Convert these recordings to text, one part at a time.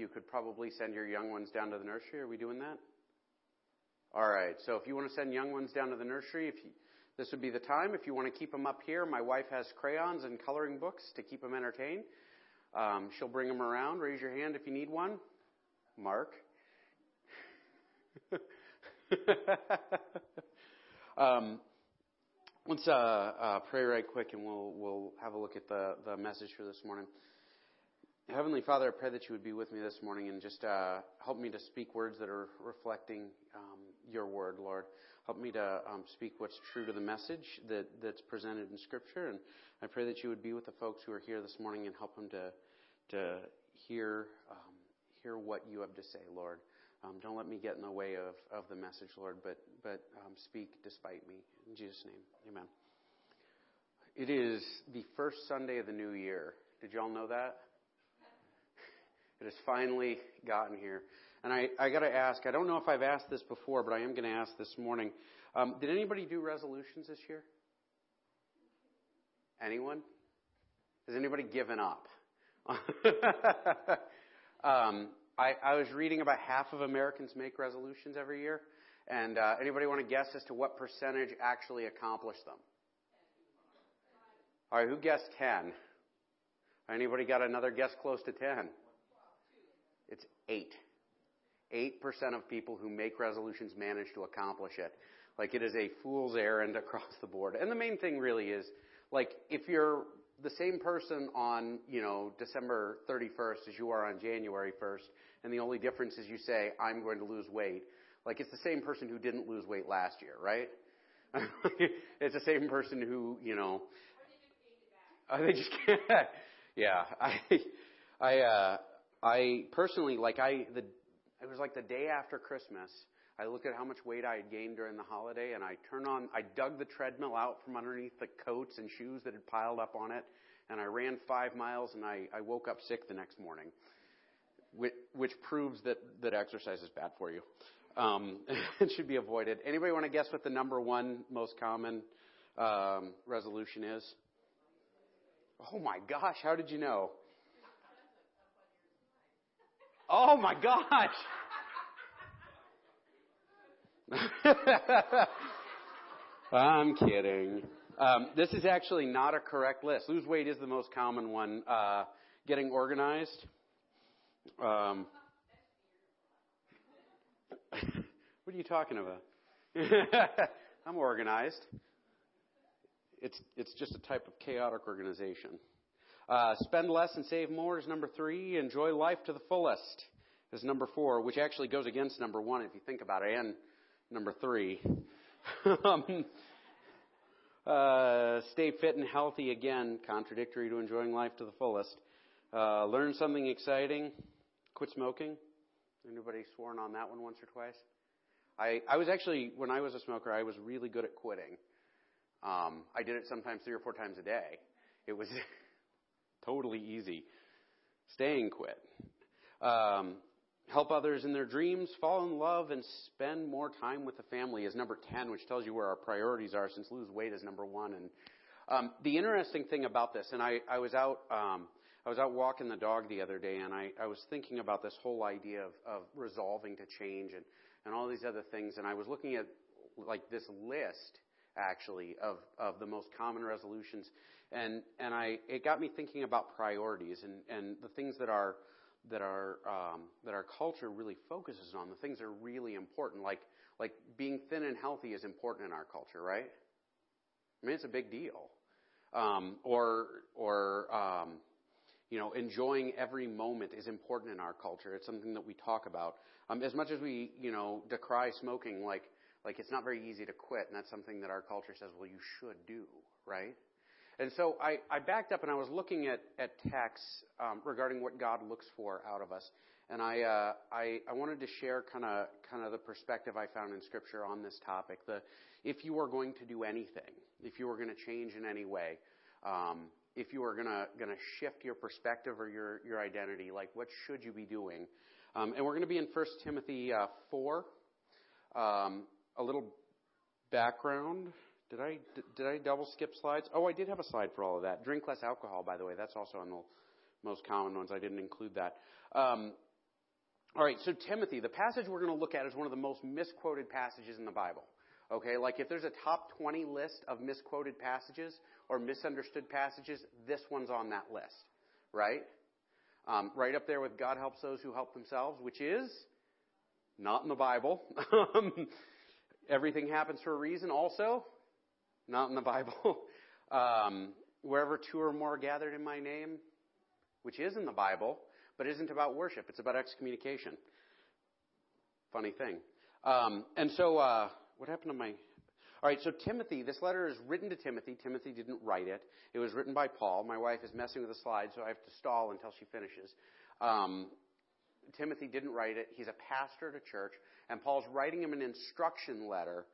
you could probably send your young ones down to the nursery. Are we doing that? All right. So if you want to send young ones down to the nursery, if you, this would be the time. If you want to keep them up here, my wife has crayons and coloring books to keep them entertained. Um, she'll bring them around. Raise your hand if you need one. Mark. um, let's uh, uh, pray right quick, and we'll we'll have a look at the the message for this morning. Heavenly Father, I pray that you would be with me this morning and just uh, help me to speak words that are reflecting um, your word, Lord. Help me to um, speak what's true to the message that, that's presented in Scripture. And I pray that you would be with the folks who are here this morning and help them to, to hear, um, hear what you have to say, Lord. Um, don't let me get in the way of, of the message, Lord, but, but um, speak despite me. In Jesus' name, amen. It is the first Sunday of the new year. Did y'all know that? It has finally gotten here. And I, I got to ask, I don't know if I've asked this before, but I am going to ask this morning. Um, did anybody do resolutions this year? Anyone? Has anybody given up? um, I, I was reading about half of Americans make resolutions every year. And uh, anybody want to guess as to what percentage actually accomplish them? All right, who guessed 10? Anybody got another guess close to 10? It's 8. 8% of people who make resolutions manage to accomplish it. Like it is a fool's errand across the board. And the main thing really is, like, if you're the same person on, you know, December 31st as you are on January 1st, and the only difference is you say, I'm going to lose weight, like it's the same person who didn't lose weight last year, right? it's the same person who, you know, they just can't. yeah, I, I, uh, I, personally, like I, the it was like the day after Christmas. I looked at how much weight I had gained during the holiday, and I turned on, I dug the treadmill out from underneath the coats and shoes that had piled up on it, and I ran five miles, and I, I woke up sick the next morning, which, which proves that, that exercise is bad for you. Um, it should be avoided. Anybody want to guess what the number one most common um, resolution is? Oh my gosh, how did you know? Oh my gosh. I'm kidding. Um, this is actually not a correct list. Lose weight is the most common one. Uh, getting organized. Um, what are you talking about? I'm organized. It's it's just a type of chaotic organization. Uh, spend less and save more is number three. Enjoy life to the fullest is number four, which actually goes against number one if you think about it, and number three. um, uh, stay fit and healthy again, contradictory to enjoying life to the fullest. Uh, learn something exciting. Quit smoking. Anybody sworn on that one once or twice? I, I was actually, when I was a smoker, I was really good at quitting. Um, I did it sometimes three or four times a day. It was totally easy. Staying quit. Um, help others in their dreams, fall in love, and spend more time with the family is number 10, which tells you where our priorities are, since lose weight is number one. And um, the interesting thing about this, and I, I was out, um, I was out walking the dog the other day, and I, I was thinking about this whole idea of, of resolving to change and, and all these other things, and I was looking at like this list actually of, of the most common resolutions and and I it got me thinking about priorities and and the things that are that our um, that our culture really focuses on, the things that are really important, like like being thin and healthy is important in our culture, right? I mean, it's a big deal. Um, or or um, you know, enjoying every moment is important in our culture. It's something that we talk about. Um, as much as we you know decry smoking, like like it's not very easy to quit, and that's something that our culture says, well, you should do, right? And so I, I backed up and I was looking at, at texts um, regarding what God looks for out of us. And I, uh, I, I wanted to share kind of kind of the perspective I found in Scripture on this topic. The if you are going to do anything, if you are going to change in any way, um, if you are going to going to shift your perspective or your your identity, like what should you be doing? Um, and we're going to be in 1 Timothy uh, 4. Um, a little background. Did I did I double skip slides? Oh, I did have a slide for all of that. Drink less alcohol, by the way. That's also on the most common ones. I didn't include that. Um, All right, so Timothy, the passage we're going to look at is one of the most misquoted passages in the Bible. Okay, like if there's a top 20 list of misquoted passages or misunderstood passages, this one's on that list, right? Um, right up there with God helps those who help themselves, which is not in the Bible. Everything happens for a reason, also not in the Bible. um, wherever two or more are gathered in my name, which is in the Bible, but isn't about worship. It's about excommunication. Funny thing. Um, and so, uh, what happened to my? All right, so Timothy, this letter is written to Timothy. Timothy didn't write it. It was written by Paul. My wife is messing with the slides, so I have to stall until she finishes. Um, Timothy didn't write it. He's a pastor at a church, and Paul's writing him an instruction letter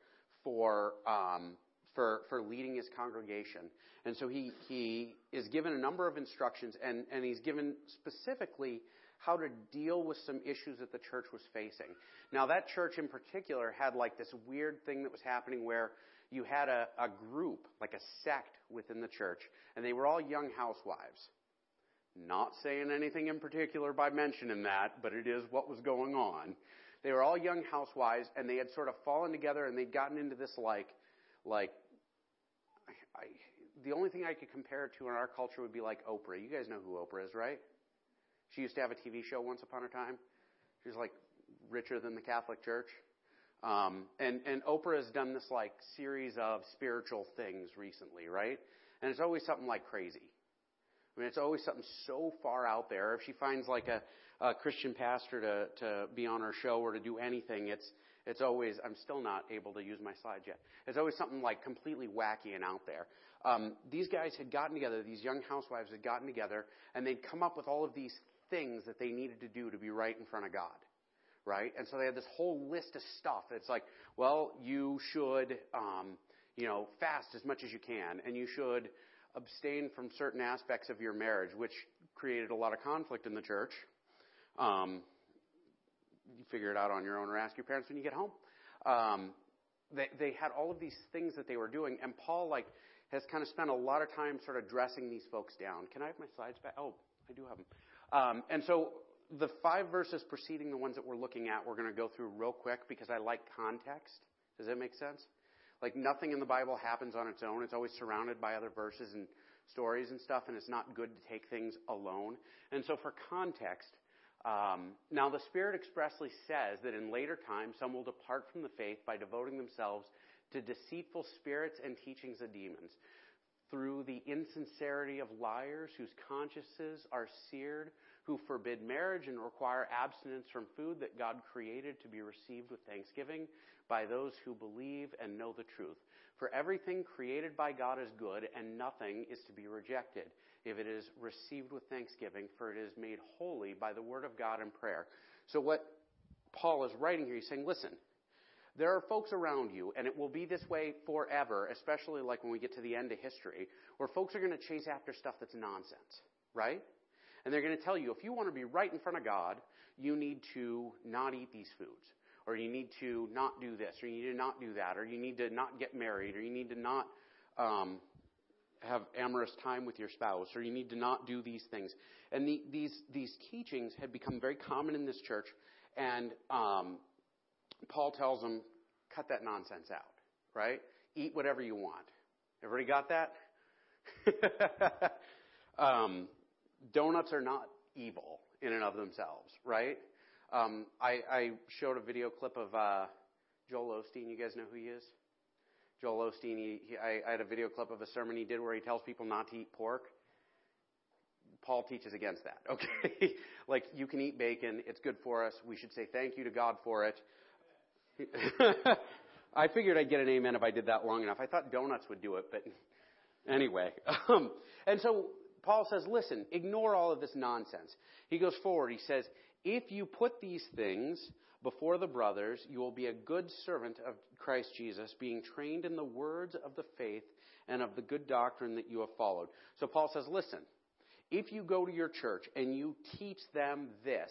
for um, for for leading his congregation. And so he he is given a number of instructions, and and he's given specifically how to deal with some issues that the church was facing. Now, that church in particular had like this weird thing that was happening where you had a, a group, like a sect within the church, and they were all young housewives. Not saying anything in particular by mentioning that, but it is what was going on. They were all young housewives, and they had sort of fallen together, and they'd gotten into this like, like, I, I, the only thing I could compare it to in our culture would be like Oprah. You guys know who Oprah is, right? She used to have a TV show once upon a time. She was like richer than the Catholic Church. Um, and, and Oprah has done this like series of spiritual things recently, right? And it's always something like crazy. I mean, it's always something so far out there. If she finds like a, a Christian pastor to, to be on her show or to do anything, it's, it's always, I'm still not able to use my slides yet. It's always something like completely wacky and out there. Um, these guys had gotten together, these young housewives had gotten together, and they'd come up with all of these things that they needed to do to be right in front of God. Right? And so they had this whole list of stuff. It's like, well, you should, um, you know, fast as much as you can, and you should abstain from certain aspects of your marriage, which created a lot of conflict in the church. Um, you figure it out on your own or ask your parents when you get home. Um, they, they had all of these things that they were doing, and Paul, like, has kind of spent a lot of time sort of dressing these folks down. Can I have my slides back? Oh, I do have them. Um, and so the five verses preceding the ones that we're looking at, we're going to go through real quick because I like context. Does that make sense? Like nothing in the Bible happens on its own. It's always surrounded by other verses and stories and stuff, and it's not good to take things alone. And so for context, um, now the Spirit expressly says that in later times some will depart from the faith by devoting themselves to deceitful spirits and teachings of demons through the insincerity of liars whose consciences are seared, who forbid marriage and require abstinence from food that God created to be received with thanksgiving by those who believe and know the truth. For everything created by God is good, and nothing is to be rejected if it is received with thanksgiving, for it is made holy by the word of God and prayer. So, what Paul is writing here, he's saying, listen, there are folks around you, and it will be this way forever, especially like when we get to the end of history, where folks are going to chase after stuff that's nonsense, right? And they're going to tell you, if you want to be right in front of God, you need to not eat these foods, or you need to not do this, or you need to not do that, or you need to not get married, or you need to not um, have amorous time with your spouse, or you need to not do these things. And the, these these teachings had become very common in this church, and um, Paul tells them, cut that nonsense out, right? Eat whatever you want. Everybody got that? um, donuts are not evil in and of themselves, right? Um, I, I, showed a video clip of uh, Joel Osteen. You guys know who he is? Joel Osteen. He, he, I, I had a video clip of a sermon he did where he tells people not to eat pork. Paul teaches against that. Okay, like you can eat bacon; it's good for us. We should say thank you to God for it. I figured I'd get an amen if I did that long enough. I thought donuts would do it, but anyway. Um, and so Paul says, listen, ignore all of this nonsense. He goes forward. He says, if you put these things before the brothers, you will be a good servant of Christ Jesus, being trained in the words of the faith and of the good doctrine that you have followed. So Paul says, listen, if you go to your church and you teach them this,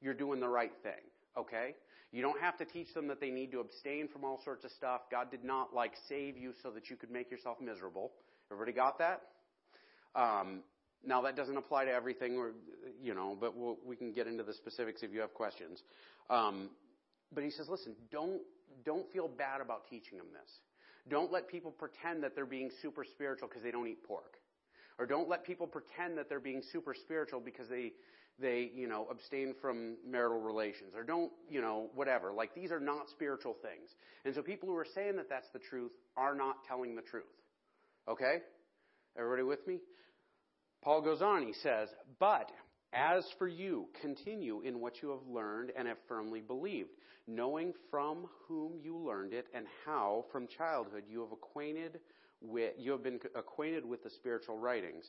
you're doing the right thing. Okay? You don't have to teach them that they need to abstain from all sorts of stuff. God did not like save you so that you could make yourself miserable. Everybody got that? Um, now that doesn't apply to everything, or you know, but we'll, we can get into the specifics if you have questions. Um, but he says, listen, don't don't feel bad about teaching them this. Don't let people pretend that they're being super spiritual because they don't eat pork. Or don't let people pretend that they're being super spiritual because they, they, you know, abstain from marital relations. Or don't, you know, whatever. Like these are not spiritual things. And so people who are saying that that's the truth are not telling the truth. Okay? Everybody with me? Paul goes on, he says, But as for you, continue in what you have learned and have firmly believed, knowing from whom you learned it and how from childhood you have acquainted with, you have been acquainted with the spiritual writings,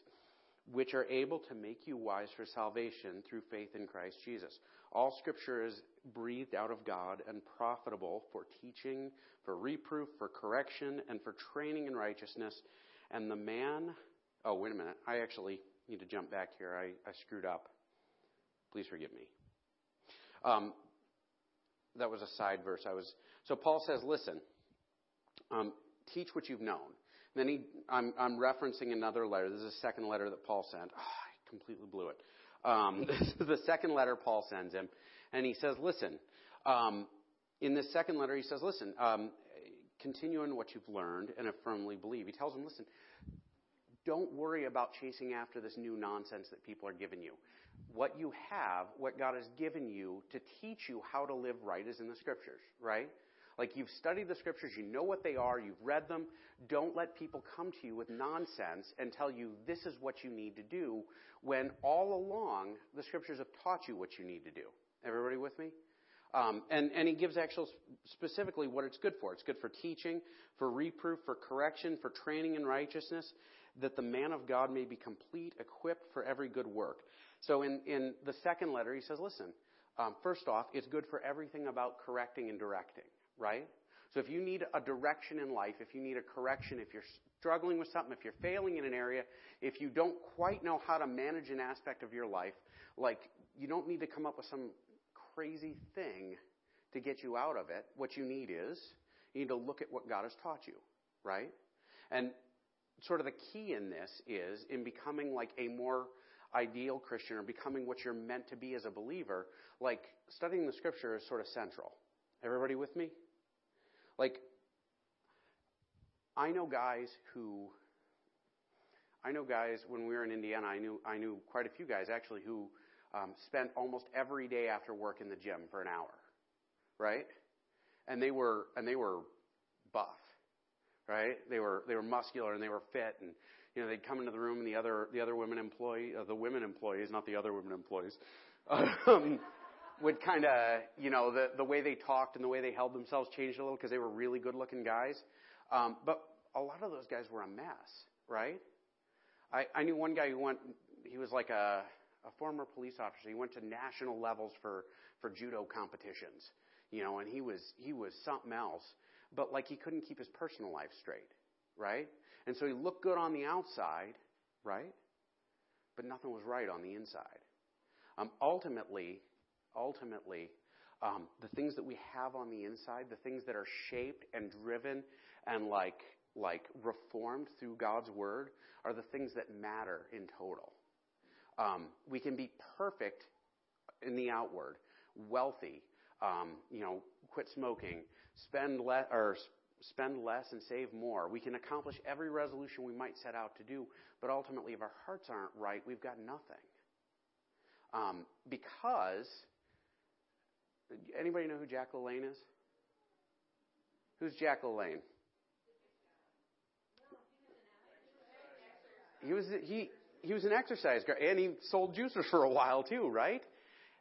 which are able to make you wise for salvation through faith in Christ Jesus. All scripture is breathed out of God and profitable for teaching, for reproof, for correction, and for training in righteousness. And the man, oh, wait a minute. I actually need to jump back here. I, I screwed up. Please forgive me. Um, that was a side verse. I was so Paul says, "Listen, um, teach what you've known." And Then he, I'm, I'm, referencing another letter. This is a second letter that Paul sent. Oh, I completely blew it. Um, this is the second letter Paul sends him, and he says, "Listen." Um, in this second letter, he says, "Listen, um, continue in what you've learned and firmly believe." He tells him, "Listen, don't worry about chasing after this new nonsense that people are giving you what you have, what God has given you to teach you how to live right is in the scriptures, right? Like you've studied the scriptures, you know what they are, you've read them. Don't let people come to you with nonsense and tell you this is what you need to do when all along the scriptures have taught you what you need to do. Everybody with me? Um, and, and he gives actual specifically what it's good for. It's good for teaching, for reproof, for correction, for training in righteousness, that the man of God may be complete, equipped for every good work. So in, in the second letter, he says, listen, um, first off, it's good for everything about correcting and directing, right? So if you need a direction in life, if you need a correction, if you're struggling with something, if you're failing in an area, if you don't quite know how to manage an aspect of your life, like you don't need to come up with some crazy thing to get you out of it. What you need is you need to look at what God has taught you, right? And sort of the key in this is in becoming like a more ideal Christian or becoming what you're meant to be as a believer, like studying the scripture is sort of central. Everybody with me? Like, I know guys who, I know guys when we were in Indiana, I knew, I knew quite a few guys actually who um, spent almost every day after work in the gym for an hour, right? And they were, and they were buff, right? They were, they were muscular and they were fit and you know, they'd come into the room and the other, the other women employee, uh, the women employees, not the other women employees, um, would kind of, you know, the, the way they talked and the way they held themselves changed a little because they were really good looking guys. Um, but a lot of those guys were a mess, right? I, I knew one guy who went, he was like a, a former police officer. He went to national levels for, for judo competitions, you know, and he was, he was something else. But like he couldn't keep his personal life straight, right? And so he looked good on the outside, right? But nothing was right on the inside. Um, ultimately, ultimately, um, the things that we have on the inside, the things that are shaped and driven and like like reformed through God's word, are the things that matter in total. Um, we can be perfect in the outward, wealthy, um, you know, quit smoking, spend less or spend less and save more. We can accomplish every resolution we might set out to do, but ultimately, if our hearts aren't right, we've got nothing. Um, because, anybody know who Jack LaLanne is? Who's Jack LaLanne? He was he he was an exercise guy, and he sold juicers for a while too, right?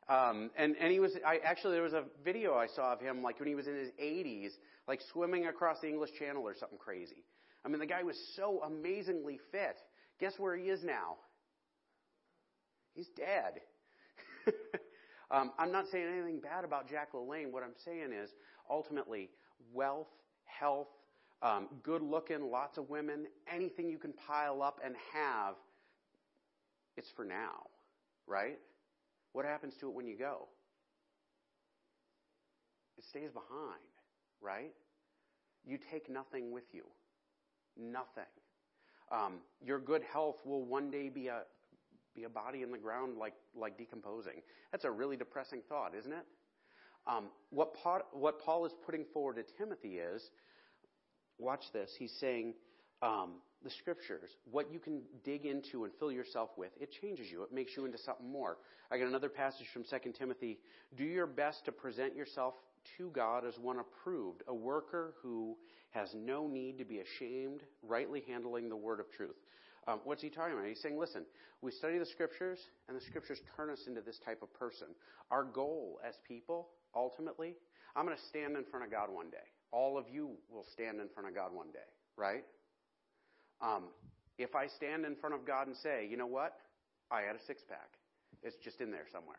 Um, and and he was I actually there was a video I saw of him like when he was in his 80s like swimming across the English Channel or something crazy. I mean, the guy was so amazingly fit. Guess where he is now? He's dead. um, I'm not saying anything bad about Jack LaLanne. What I'm saying is, ultimately, wealth, health, um, good looking, lots of women, anything you can pile up and have, it's for now, right? What happens to it when you go? It stays behind right? You take nothing with you. Nothing. Um, your good health will one day be a be a body in the ground like, like decomposing. That's a really depressing thought, isn't it? Um, what, what Paul is putting forward to Timothy is, watch this, he's saying, um, the scriptures, what you can dig into and fill yourself with, it changes you. It makes you into something more. I got another passage from 2 Timothy. Do your best to present yourself to God as one approved, a worker who has no need to be ashamed, rightly handling the word of truth. Um, what's he talking about? He's saying, listen, we study the scriptures, and the scriptures turn us into this type of person. Our goal as people, ultimately, I'm going to stand in front of God one day. All of you will stand in front of God one day, right? Um, if I stand in front of God and say, you know what? I had a six pack. It's just in there somewhere.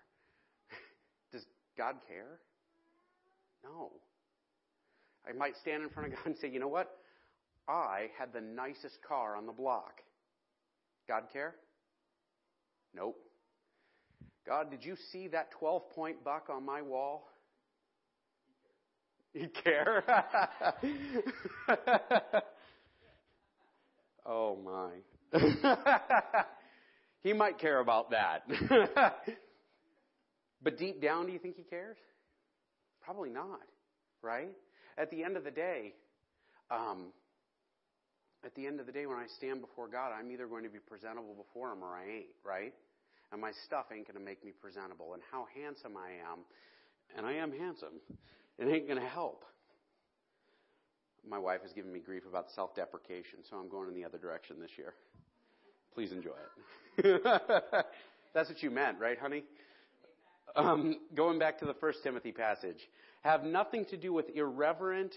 Does God care? No. I might stand in front of God and say, you know what? I had the nicest car on the block. God care? Nope. God, did you see that 12 point buck on my wall? You care? oh my. he might care about that. but deep down, do you think he cares? Probably not, right? At the end of the day, um, at the end of the day, when I stand before God, I'm either going to be presentable before Him or I ain't, right? And my stuff ain't going to make me presentable. And how handsome I am, and I am handsome, it ain't going to help. My wife has given me grief about self deprecation, so I'm going in the other direction this year. Please enjoy it. That's what you meant, right, honey? Um, going back to the First Timothy passage, have nothing to do with irreverent,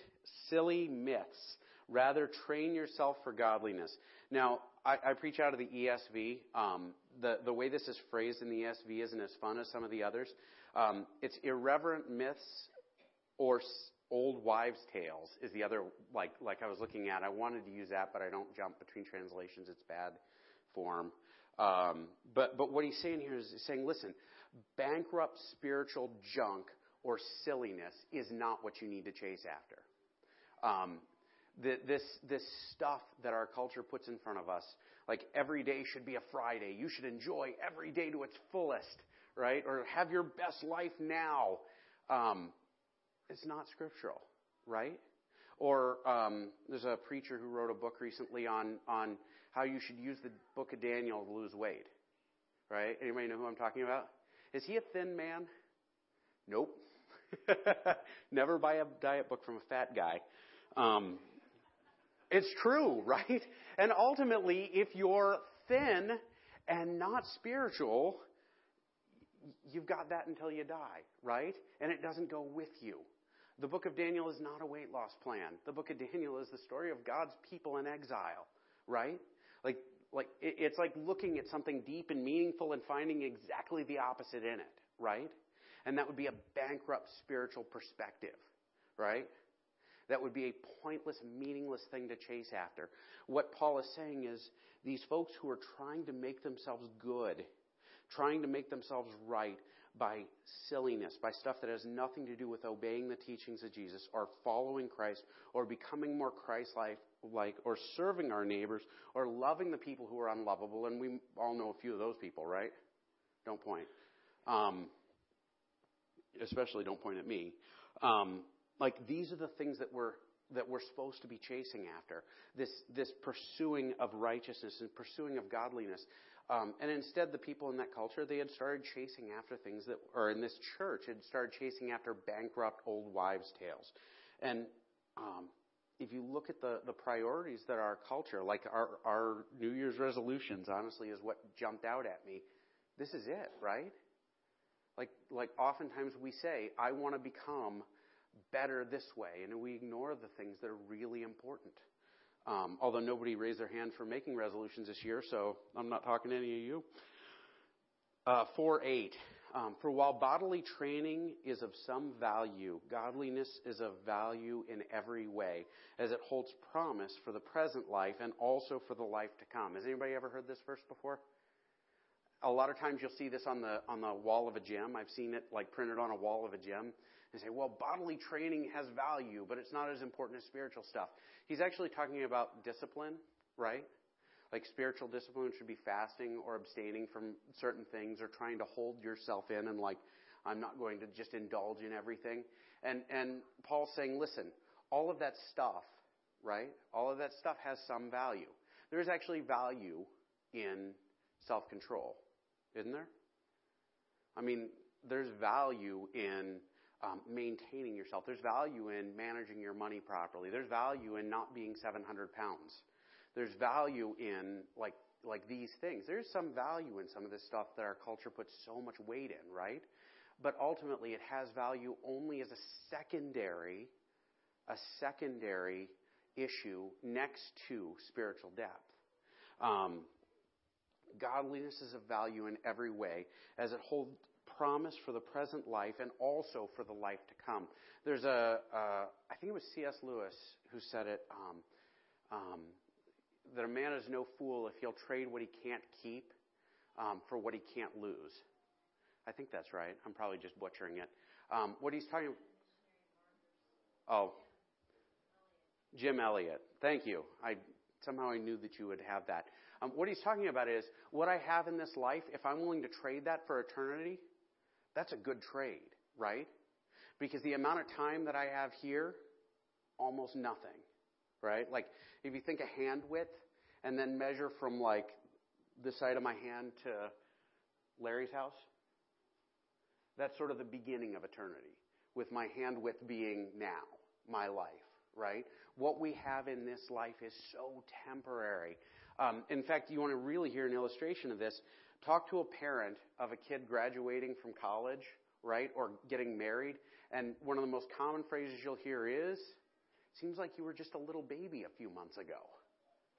silly myths. Rather, train yourself for godliness. Now, I, I preach out of the ESV. Um, the the way this is phrased in the ESV isn't as fun as some of the others. Um, it's irreverent myths or old wives' tales is the other like like I was looking at. I wanted to use that, but I don't jump between translations. It's bad form. Um, but but what he's saying here is saying, listen, bankrupt spiritual junk or silliness is not what you need to chase after. Um, the, this this stuff that our culture puts in front of us, like every day should be a Friday. You should enjoy every day to its fullest, right? Or have your best life now. Um, it's not scriptural, right? Or um, there's a preacher who wrote a book recently on on how you should use the book of Daniel to lose weight, right? Anybody know who I'm talking about? Is he a thin man? Nope. Never buy a diet book from a fat guy. Um, it's true, right? And ultimately, if you're thin and not spiritual, you've got that until you die, right? And it doesn't go with you. The book of Daniel is not a weight loss plan. The book of Daniel is the story of God's people in exile, right? Like, like it's like looking at something deep and meaningful and finding exactly the opposite in it, right? And that would be a bankrupt spiritual perspective, right? That would be a pointless, meaningless thing to chase after. What Paul is saying is these folks who are trying to make themselves good, trying to make themselves right, by silliness, by stuff that has nothing to do with obeying the teachings of Jesus or following Christ or becoming more Christ-like like, or serving our neighbors or loving the people who are unlovable. And we all know a few of those people, right? Don't point. Um, especially don't point at me. Um, like these are the things that we're that we're supposed to be chasing after. This this pursuing of righteousness and pursuing of godliness. Um, and instead, the people in that culture, they had started chasing after things that, or in this church, had started chasing after bankrupt old wives' tales. And um, if you look at the, the priorities that our culture, like our, our New Year's resolutions, honestly, is what jumped out at me. This is it, right? Like, like oftentimes we say, I want to become better this way, and we ignore the things that are really important. Um, although nobody raised their hand for making resolutions this year, so I'm not talking to any of you. Uh, 4 8. Um, for while bodily training is of some value, godliness is of value in every way, as it holds promise for the present life and also for the life to come. Has anybody ever heard this verse before? A lot of times you'll see this on the on the wall of a gym. I've seen it like printed on a wall of a gym. And say, well, bodily training has value, but it's not as important as spiritual stuff. He's actually talking about discipline, right? Like spiritual discipline should be fasting or abstaining from certain things or trying to hold yourself in and like, I'm not going to just indulge in everything. And, and Paul's saying, listen, all of that stuff, right? All of that stuff has some value. There is actually value in self control, isn't there? I mean, there's value in um, maintaining yourself. There's value in managing your money properly. There's value in not being 700 pounds. There's value in like like these things. There's some value in some of this stuff that our culture puts so much weight in, right? But ultimately, it has value only as a secondary, a secondary issue next to spiritual depth. Um, godliness is of value in every way, as it holds promise for the present life and also for the life to come. There's a, uh, I think it was C.S. Lewis who said it, um, um, that a man is no fool if he'll trade what he can't keep um, for what he can't lose. I think that's right. I'm probably just butchering it. Um, what he's talking. Oh, Jim Elliot. Thank you. I somehow I knew that you would have that. Um, what he's talking about is what I have in this life. If I'm willing to trade that for eternity, that's a good trade, right? Because the amount of time that I have here, almost nothing, right? Like if you think a hand width and then measure from like the side of my hand to Larry's house, that's sort of the beginning of eternity, with my hand width being now, my life, right? What we have in this life is so temporary. Um, in fact, you want to really hear an illustration of this. Talk to a parent of a kid graduating from college, right, or getting married, and one of the most common phrases you'll hear is, seems like you were just a little baby a few months ago,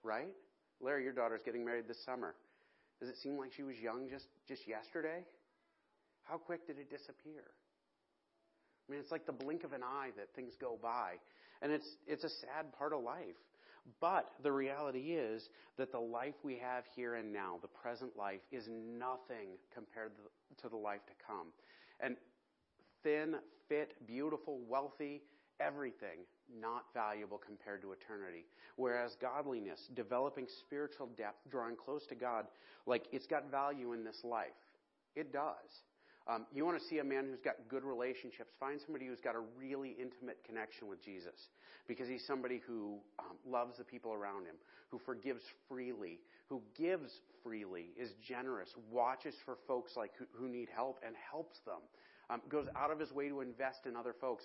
right? Larry, your daughter's getting married this summer. Does it seem like she was young just, yesterday? How quick did it disappear? I mean, it's like the blink of an eye that things go by. And it's, it's a sad part of life. But the reality is that the life we have here and now, the present life, is nothing compared to the life to come. And thin, fit, beautiful, wealthy, everything not valuable compared to eternity. Whereas godliness, developing spiritual depth, drawing close to God, like it's got value in this life. It does. Um, you want to see a man who's got good relationships, find somebody who's got a really intimate connection with Jesus because he's somebody who um, loves the people around him, who forgives freely, who gives freely, is generous, watches for folks like who, need help and helps them, um, goes out of his way to invest in other folks.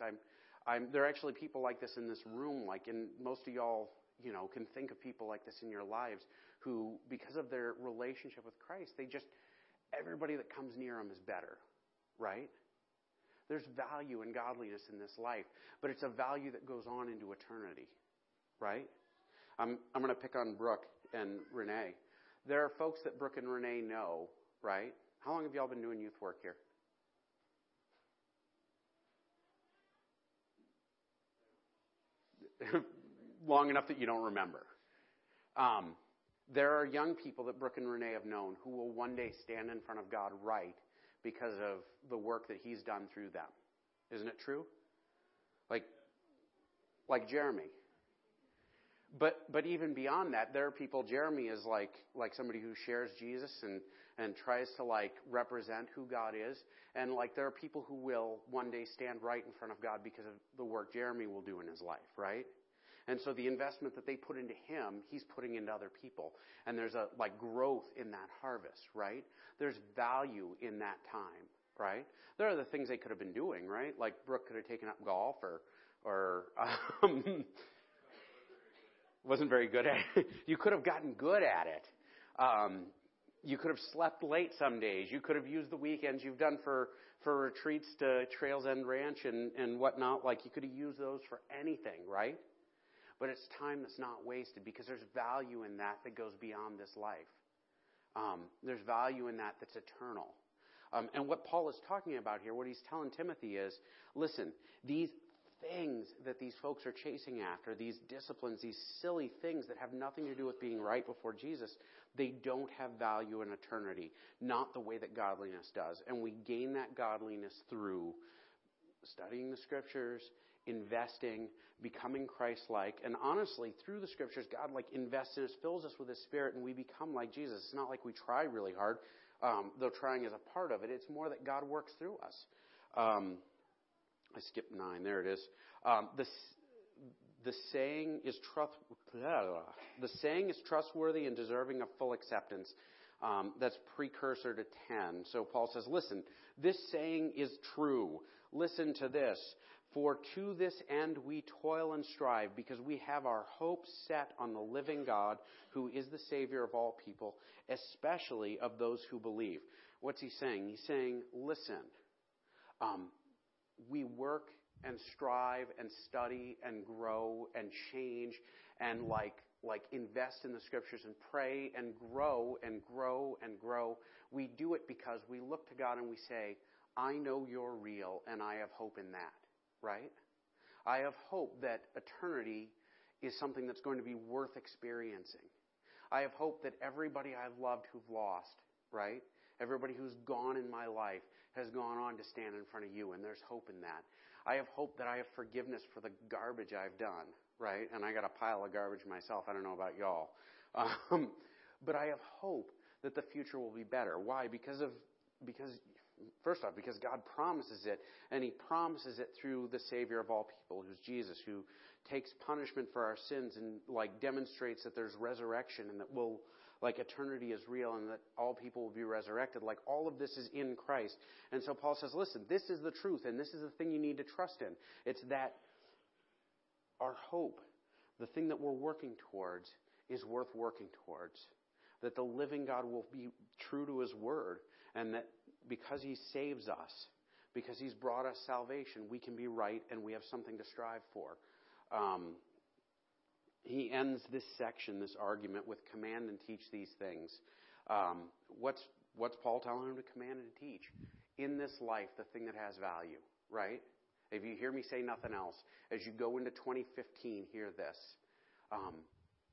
There are actually people like this in this room, like, and most of y'all, you know, can think of people like this in your lives who, because of their relationship with Christ, they just, everybody that comes near them is better right? There's value and godliness in this life, but it's a value that goes on into eternity, right? I'm, I'm going to pick on Brooke and Renee. There are folks that Brooke and Renee know, right? How long have y'all been doing youth work here? long enough that you don't remember. Um, there are young people that Brooke and Renee have known who will one day stand in front of God right because of the work that he's done through them. Isn't it true? Like, like Jeremy. But, but even beyond that, there are people, Jeremy is like, like somebody who shares Jesus and, and tries to like represent who God is. And like there are people who will one day stand right in front of God because of the work Jeremy will do in his life, right? And so the investment that they put into him, he's putting into other people. And there's a like growth in that harvest, right? There's value in that time, right? There are the things they could have been doing, right? Like Brooke could have taken up golf or or um, wasn't very good at it. You could have gotten good at it. Um, you could have slept late some days. You could have used the weekends you've done for, for retreats to Trails End Ranch and, and whatnot. Like you could have used those for anything, right? But it's time that's not wasted because there's value in that that goes beyond this life. Um, there's value in that that's eternal. Um, and what Paul is talking about here, what he's telling Timothy is, listen, these things that these folks are chasing after, these disciplines, these silly things that have nothing to do with being right before Jesus, they don't have value in eternity, not the way that godliness does. And we gain that godliness through studying the scriptures, investing, becoming Christ-like, and honestly, through the scriptures, God like invests in us, fills us with His Spirit, and we become like Jesus. It's not like we try really hard, um, though trying is a part of it. It's more that God works through us. Um, I skipped nine. There it is. Um, the the saying is trust. The saying is trustworthy and deserving of full acceptance. Um, that's precursor to ten. So Paul says, "Listen, this saying is true. Listen to this. For to this end we toil and strive, because we have our hope set on the living God, who is the Savior of all people, especially of those who believe." What's he saying? He's saying, "Listen." Um, we work and strive and study and grow and change and like like invest in the scriptures and pray and grow and grow and grow. We do it because we look to God and we say, I know you're real and I have hope in that, right? I have hope that eternity is something that's going to be worth experiencing. I have hope that everybody I've loved who've lost, right? Everybody who's gone in my life has gone on to stand in front of you, and there's hope in that. I have hope that I have forgiveness for the garbage I've done, right? And I got a pile of garbage myself. I don't know about y'all. Um, but I have hope that the future will be better. Why? Because of, because, first off, because God promises it, and He promises it through the Savior of all people, who's Jesus, who takes punishment for our sins and, like, demonstrates that there's resurrection and that we'll, like eternity is real and that all people will be resurrected. Like all of this is in Christ. And so Paul says, listen, this is the truth and this is the thing you need to trust in. It's that our hope, the thing that we're working towards, is worth working towards. That the living God will be true to his word and that because he saves us, because he's brought us salvation, we can be right and we have something to strive for. Um, he ends this section, this argument, with command and teach these things. Um, what's what's Paul telling him to command and teach? In this life, the thing that has value, right? If you hear me say nothing else, as you go into 2015, hear this. Um,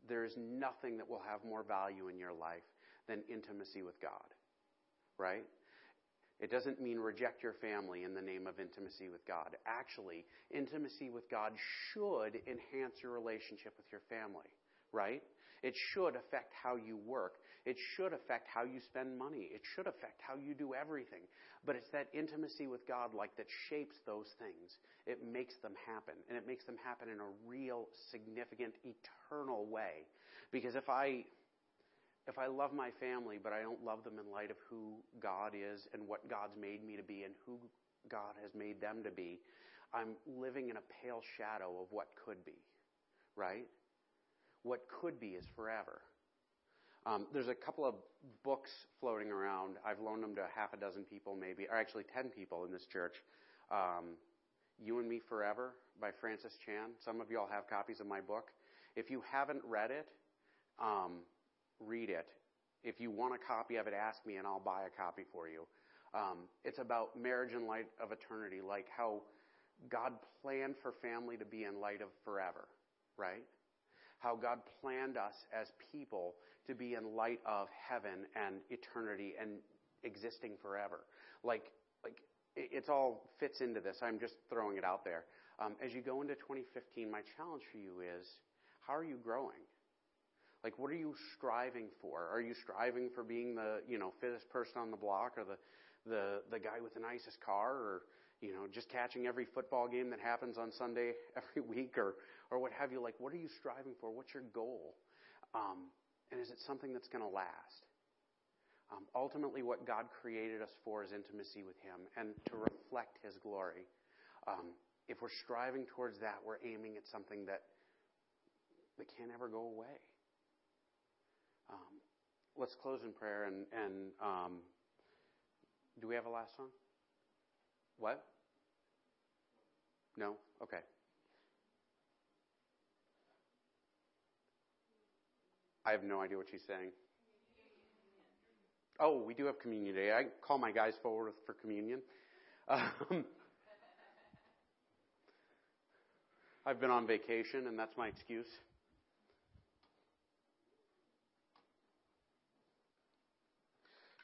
there is nothing that will have more value in your life than intimacy with God, right? It doesn't mean reject your family in the name of intimacy with God. Actually, intimacy with God should enhance your relationship with your family, right? It should affect how you work. It should affect how you spend money. It should affect how you do everything. But it's that intimacy with God like that shapes those things. It makes them happen. And it makes them happen in a real, significant, eternal way. Because if I if I love my family, but I don't love them in light of who God is and what God's made me to be and who God has made them to be, I'm living in a pale shadow of what could be, right? What could be is forever. Um, there's a couple of books floating around. I've loaned them to half a dozen people, maybe, or actually ten people in this church. Um, you and Me Forever by Francis Chan. Some of y'all have copies of my book. If you haven't read it, um, read it. If you want a copy of it, ask me and I'll buy a copy for you. Um, it's about marriage in light of eternity, like how God planned for family to be in light of forever, right? How God planned us as people to be in light of heaven and eternity and existing forever. Like, like it's all fits into this. I'm just throwing it out there. Um, as you go into 2015, my challenge for you is, how are you growing? Like, what are you striving for? Are you striving for being the, you know, fittest person on the block or the, the, the guy with the nicest car or, you know, just catching every football game that happens on Sunday every week or, or what have you? Like, what are you striving for? What's your goal? Um, and is it something that's going to last? Um, ultimately, what God created us for is intimacy with Him and to reflect His glory. Um, if we're striving towards that, we're aiming at something that that can't ever go away. Um, let's close in prayer and, and um, do we have a last song? What? No? Okay. I have no idea what she's saying. Oh, we do have communion day. I call my guys forward for communion. Um, I've been on vacation, and that's my excuse.